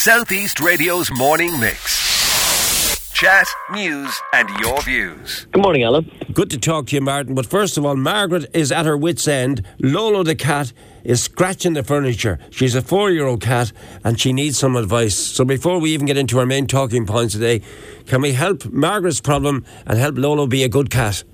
Southeast Radio's morning mix. Chat, news, and your views. Good morning, Alan. Good to talk to you, Martin. But first of all, Margaret is at her wits' end. Lolo the cat is scratching the furniture. She's a four year old cat and she needs some advice. So before we even get into our main talking points today, can we help Margaret's problem and help Lolo be a good cat?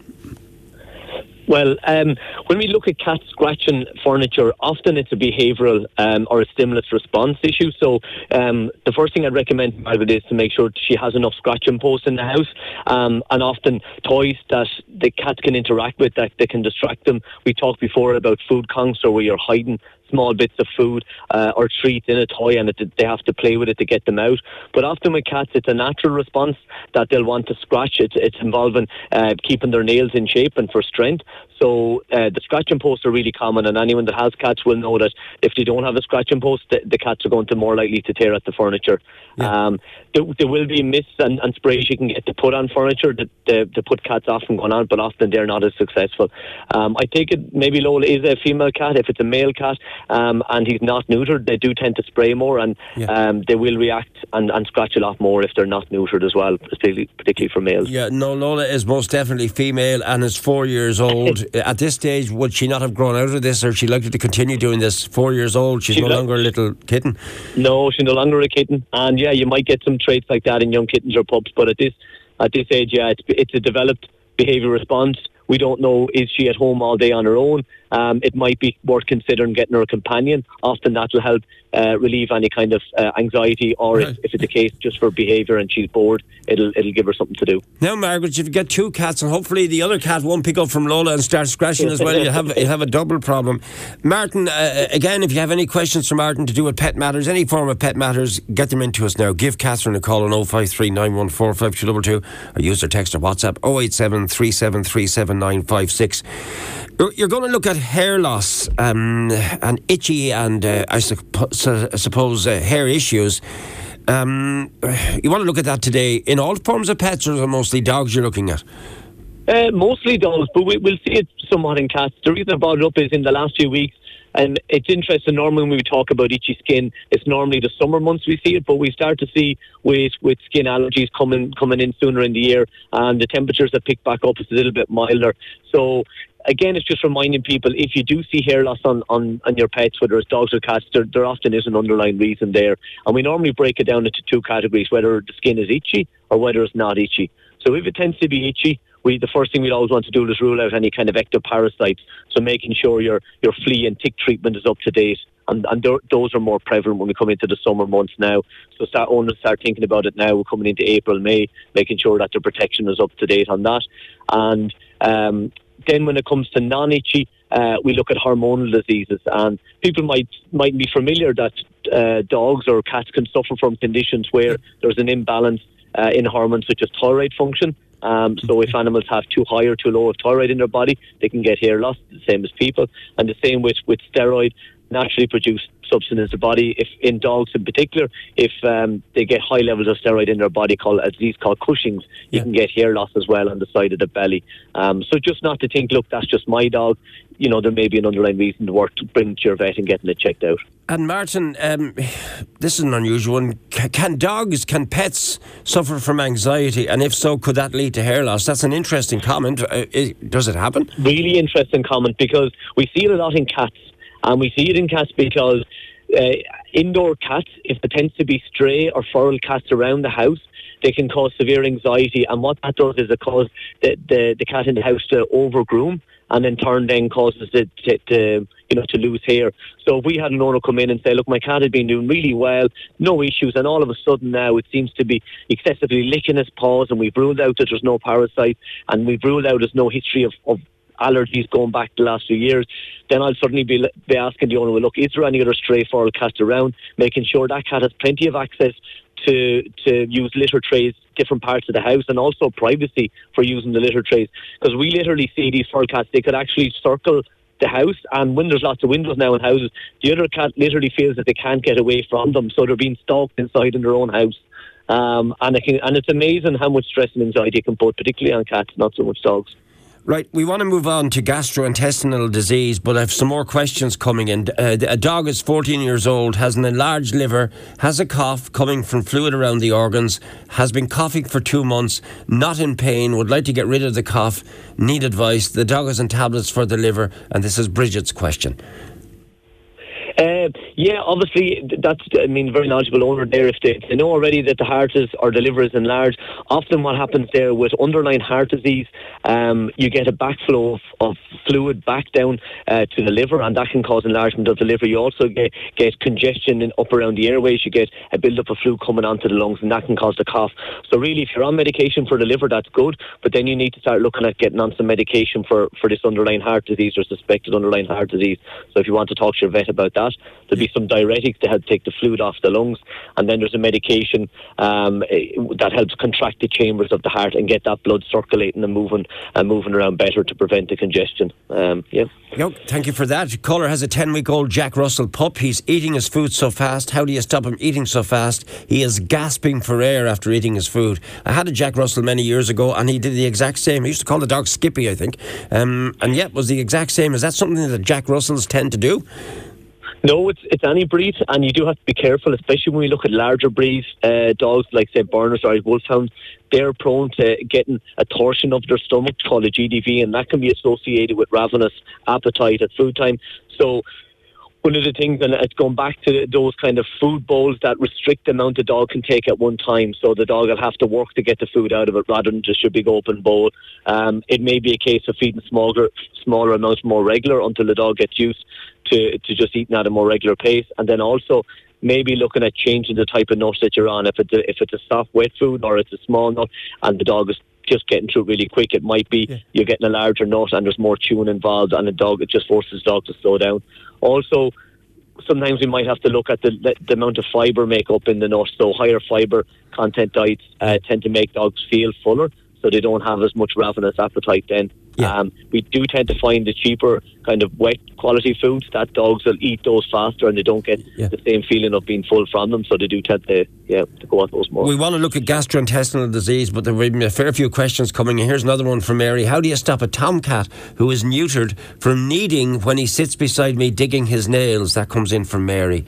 Well, um, when we look at cats scratching furniture, often it's a behavioural um, or a stimulus response issue. So um, the first thing I'd recommend Margaret is to make sure she has enough scratching posts in the house, um, and often toys that the cats can interact with that they can distract them. We talked before about food Kongs or where you're hiding small bits of food uh, or treats in a toy and it, they have to play with it to get them out. But often with cats, it's a natural response that they'll want to scratch. It's, it's involving uh, keeping their nails in shape and for strength. So uh, the scratching posts are really common, and anyone that has cats will know that if they don't have a scratching post, the, the cats are going to more likely to tear at the furniture. Yeah. Um, there, there, will be mists and, and, sprays you can get to put on furniture that to put cats off from going on, but often they're not as successful. Um, I take it maybe Lola is a female cat. If it's a male cat, um, and he's not neutered, they do tend to spray more and yeah. um, they will react and, and, scratch a lot more if they're not neutered as well, particularly, particularly for males. Yeah, no, Lola is most definitely female and is four years old. At this stage, would she not have grown out of this or she likely to continue doing this? Four years old, she's, no longer a little kitten. No, she's no longer a kitten. And yeah, you might get some traits like that in young kittens or pups, but at this at this age, yeah, it's, it's a developed behaviour response. We don't know is she at home all day on her own? Um, it might be worth considering getting her a companion. Often that will help uh, relieve any kind of uh, anxiety, or right. if, if, it's a case just for behaviour and she's bored, it'll it'll give her something to do. Now, Margaret, if you get two cats, and hopefully the other cat won't pick up from Lola and start scratching as well, you have you have a double problem. Martin, uh, again, if you have any questions for Martin to do with pet matters, any form of pet matters, get them into us now. Give Catherine a call on 053 914 or use her text or WhatsApp 087 You're going to look at hair loss um, and itchy and uh, I, suppose uh, hair issues. Um, you want to look at that today in all forms of pets, or mostly dogs you're looking at? Uh, mostly dogs, but we, will see it somewhat in cats. The reason I brought it up is in the last few weeks, and it's interesting. Normally, when we talk about itchy skin, it's normally the summer months we see it, but we start to see with with skin allergies coming coming in sooner in the year, and the temperatures have picked back up. It's a little bit milder, so again, it's just reminding people if you do see hair loss on, on, on your pets, whether it's dogs or cats, there, there often is an underlying reason there. And we normally break it down into two categories whether the skin is itchy or whether it's not itchy. So if it tends to be itchy, we, the first thing we'd always want to do is rule out any kind of ectoparasites. So making sure your, your flea and tick treatment is up to date. And, and th- those are more prevalent when we come into the summer months now. So start owners start thinking about it now. We're coming into April, May, making sure that their protection is up to date on that. And um, then when it comes to non-itchy, uh, we look at hormonal diseases, and people might might be familiar that uh, dogs or cats can suffer from conditions where there's an imbalance uh, in hormones such as thyroid function. Um, so if animals have too high or too low of thyroid in their body, they can get hair loss, the same as people. And the same with, with steroid naturally produced substance in the body. If in dogs in particular, if um, they get high levels of steroid in their body, called a disease called Cushing's, you yeah. can get hair loss as well on the side of the belly. Um, so just not to think, look, that's just my dog. You know, there may be an underlying reason to work to bring to your vet and getting it checked out. And Martin, um, this is an unusual one. Can dogs, can pets suffer from anxiety? And if so, could that lead to hair loss? That's an interesting comment. Uh, does it happen? Really interesting comment because we see it a lot in cats and we see it in cats because uh, indoor cats, if there tends to be stray or feral cats around the house, they can cause severe anxiety. And what that does is it causes the, the, the cat in the house to overgroom and in turn then causes it to, to, you know to lose hair. So if we had an owner come in and say, look, my cat had been doing really well, no issues, and all of a sudden now it seems to be excessively licking his paws, and we've ruled out that there's no parasite, and we've ruled out there's no history of, of allergies going back the last few years, then I'll certainly be, be asking the owner, well, look, is there any other stray feral cats around? Making sure that cat has plenty of access to to use litter trays different parts of the house and also privacy for using the litter trays. Because we literally see these feral cats they could actually circle the house and when there's lots of windows now in houses the other cat literally feels that they can't get away from them so they're being stalked inside in their own house. Um, and, it can, and it's amazing how much stress and anxiety can put particularly on cats not so much dogs Right, we want to move on to gastrointestinal disease, but I have some more questions coming in. Uh, a dog is 14 years old, has an enlarged liver, has a cough coming from fluid around the organs, has been coughing for two months, not in pain, would like to get rid of the cough, need advice. The dog is on tablets for the liver, and this is Bridget's question. Uh, yeah, obviously that's I mean very knowledgeable owner there. If they, they know already that the heart is or the liver is enlarged, often what happens there with underlying heart disease, um, you get a backflow of, of fluid back down uh, to the liver, and that can cause enlargement of the liver. You also get get congestion in, up around the airways. You get a build-up of fluid coming onto the lungs, and that can cause the cough. So really, if you're on medication for the liver, that's good. But then you need to start looking at getting on some medication for for this underlying heart disease or suspected underlying heart disease. So if you want to talk to your vet about that that. There'll be some diuretics to help take the fluid off the lungs, and then there's a medication um, eh, that helps contract the chambers of the heart and get that blood circulating and moving and moving around better to prevent the congestion. Um, yeah. Yep, thank you for that. Caller has a 10 week old Jack Russell pup. He's eating his food so fast. How do you stop him eating so fast? He is gasping for air after eating his food. I had a Jack Russell many years ago and he did the exact same. He used to call the dog Skippy, I think. Um, and yet was the exact same. Is that something that Jack Russells tend to do? No, it's it's any breed, and you do have to be careful, especially when we look at larger breeds, uh, dogs like say Berners or Wolfhounds. They're prone to getting a torsion of their stomach called a GDV, and that can be associated with ravenous appetite at food time. So one of the things, and it's going back to those kind of food bowls that restrict the amount the dog can take at one time. So the dog will have to work to get the food out of it rather than just a big open bowl. Um, it may be a case of feeding smaller, smaller amounts more regular until the dog gets used to, to just eating at a more regular pace. And then also maybe looking at changing the type of nut that you're on. If it's a, if it's a soft wet food or it's a small nut and the dog is just getting through really quick. It might be yeah. you're getting a larger nut and there's more chewing involved, and the dog it just forces the dog to slow down. Also, sometimes we might have to look at the, the amount of fibre make up in the nut. So higher fibre content diets uh, tend to make dogs feel fuller, so they don't have as much ravenous appetite then. Yeah. Um, we do tend to find the cheaper kind of wet quality foods that dogs will eat those faster and they don't get yeah. the same feeling of being full from them. So they do tend to yeah to go on those more. We want to look at gastrointestinal disease, but there will be a fair few questions coming. Here's another one from Mary. How do you stop a tomcat who is neutered from kneading when he sits beside me digging his nails? That comes in from Mary.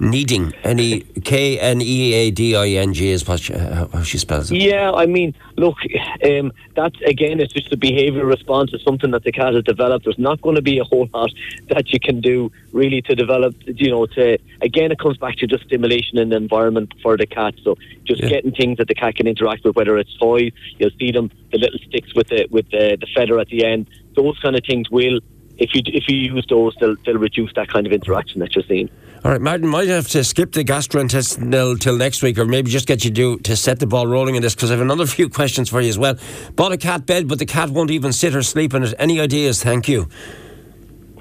Kneading, any K N E A D I N G is what she, uh, how she spells it. Yeah, I mean, look, um, that again, it's just a behaviour response It's something that the cat has developed. There's not going to be a whole lot that you can do really to develop, you know, to again, it comes back to just stimulation in the environment for the cat. So just yeah. getting things that the cat can interact with, whether it's toys, you'll see them, the little sticks with the with the, the feather at the end. Those kind of things will if you if you use those, they'll, they'll reduce that kind of interaction that you're seeing. All right, Martin, might have to skip the gastrointestinal till next week, or maybe just get you to, to set the ball rolling in this, because I have another few questions for you as well. Bought a cat bed, but the cat won't even sit or sleep in it. Any ideas? Thank you.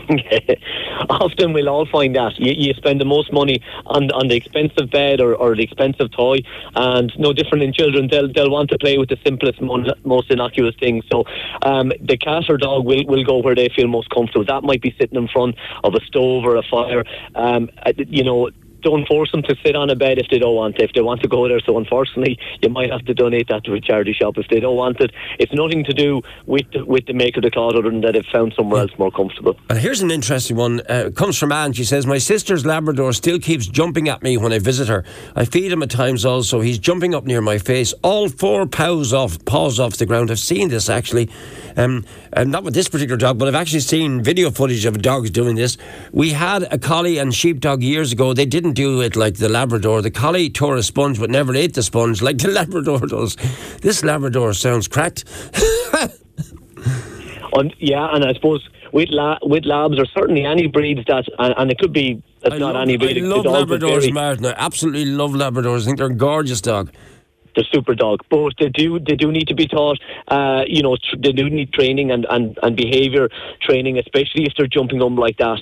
often we'll all find that you, you, spend the most money on on the expensive bed or, or the expensive toy, and no different in children. They'll they'll want to play with the simplest, most innocuous things. So um, the cat or dog will, will go where they feel most comfortable. That might be sitting in front of a stove or a fire. Um, you know don't force them to sit on a bed if they don't want if they want to go there. So unfortunately, you might have to donate that to a charity shop if they don't want it. It's nothing to do with the, with the make of the cloth other than that they've found somewhere else more comfortable. And here's an interesting one. Uh, comes from Anne. She says, My sister's Labrador still keeps jumping at me when I visit her. I feed him at times also. He's jumping up near my face. All four paws off, paws off the ground. I've seen this actually. Um, and not with this particular dog, but I've actually seen video footage of dogs doing this. We had a collie and sheepdog years ago. They didn't do it like the Labrador. The collie tore a sponge but never ate the sponge like the Labrador does. This Labrador sounds cracked. and, yeah, and I suppose with la- with labs or certainly any breeds that, and, and it could be it's I not love, any breed. I love Labradors, Martin. I absolutely love Labradors. I think they're a gorgeous dog the super dog. But they do they do need to be taught. Uh, you know, tr- they do need training and, and, and behaviour training, especially if they're jumping on like that.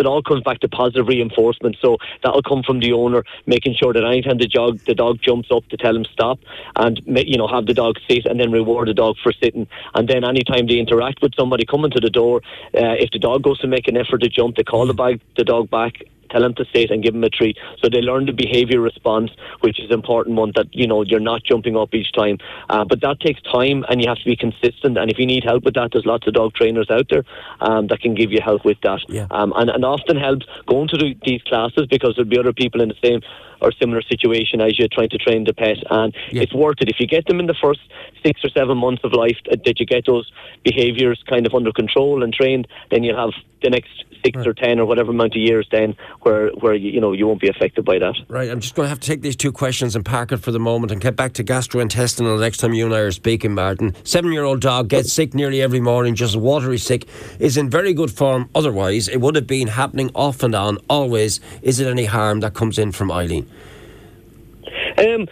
It all comes back to positive reinforcement. So that'll come from the owner making sure that anytime the dog the dog jumps up to tell him stop, and you know have the dog sit and then reward the dog for sitting. And then anytime they interact with somebody coming to the door, uh, if the dog goes to make an effort to jump, they call the bag the dog back tell them to sit and give them a treat. So they learn the behaviour response, which is important one that, you know, you're not jumping up each time. Uh, but that takes time and you have to be consistent. And if you need help with that, there's lots of dog trainers out there um, that can give you help with that. Yeah. Um, and, and often helps going to the, these classes because there'll be other people in the same or similar situation as you're trying to train the pet. And Yeah. it's worth it. If you get them in the first six or seven months of life, uh, that you get those behaviours kind of under control and trained, then you'll have the next six or ten or whatever amount of years then where, where you, know, you won't be affected by that. Right, I'm just going to have to take these two questions and park it for the moment and get back to gastrointestinal next time you and I are speaking, Martin. Seven year old dog gets sick nearly every morning, just watery sick, is in very good form otherwise. It would have been happening off and on, always. Is it any harm that comes in from Eileen? Um,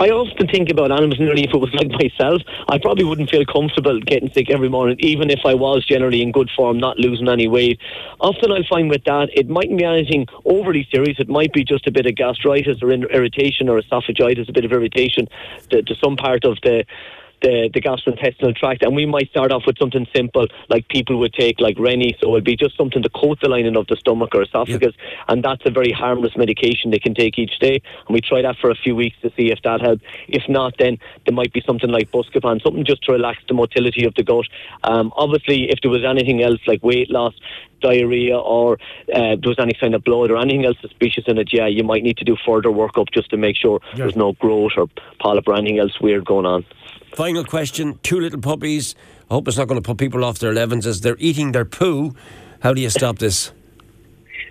I often think about animals, nearly if it was like myself, I probably wouldn't feel comfortable getting sick every morning, even if I was generally in good form, not losing any weight. Often I'll find with that, it mightn't be anything overly serious. It might be just a bit of gastritis or irritation or esophagitis, a bit of irritation to, to some part of the the, the gastrointestinal tract, and we might start off with something simple like people would take like Rennie, so it'd be just something to coat the lining of the stomach or esophagus, and that's a very harmless medication they can take each day. And we try that for a few weeks to see if that helps. If not, then there might be something like Buscopan, something just to relax the motility of the gut. Um, obviously, if there was anything else like weight loss, diarrhea, or uh, there was any kind of blood or anything else suspicious in it, yeah, you might need to do further workup just to make sure there's no growth or polyp or anything else weird going on. Final question two little puppies. I hope it's not going to put people off their 11s as they're eating their poo. How do you stop this?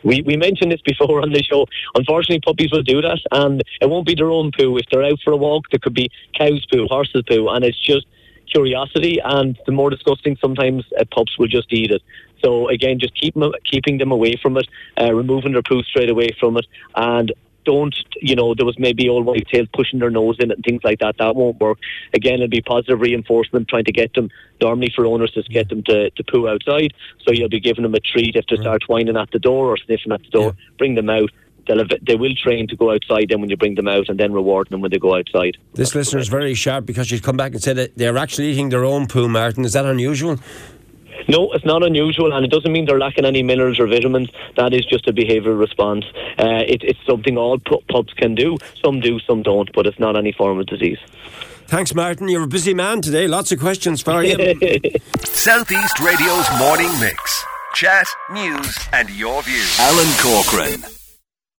We, we mentioned this before on the show. Unfortunately, puppies will do that, and it won't be their own poo. If they're out for a walk, there could be cow's poo, horse's poo, and it's just curiosity. And the more disgusting, sometimes uh, pups will just eat it. So again, just keep keeping them away from it, uh, removing their poo straight away from it, and don't, you know, there was maybe old white tails pushing their nose in it and things like that. That won't work. Again, it'll be positive reinforcement, trying to get them, normally for owners, is get them to, to poo outside. So you'll be giving them a treat if they start whining at the door or sniffing at the door. Bring them out. They'll have, they will train to go outside then when you bring them out and then reward them when they go outside. This listener is very sharp because she's come back and said that they're actually eating their own poo, Martin. Is that unusual? No, it's not unusual, and it doesn't mean they're lacking any minerals or vitamins. That is just a behavioural response. Uh, it, it's something all pu- pups can do. Some do, some don't, but it's not any form of disease. Thanks, Martin. You're a busy man today. Lots of questions for you. Southeast Radio's morning mix. Chat, news, and your views. Alan Corcoran.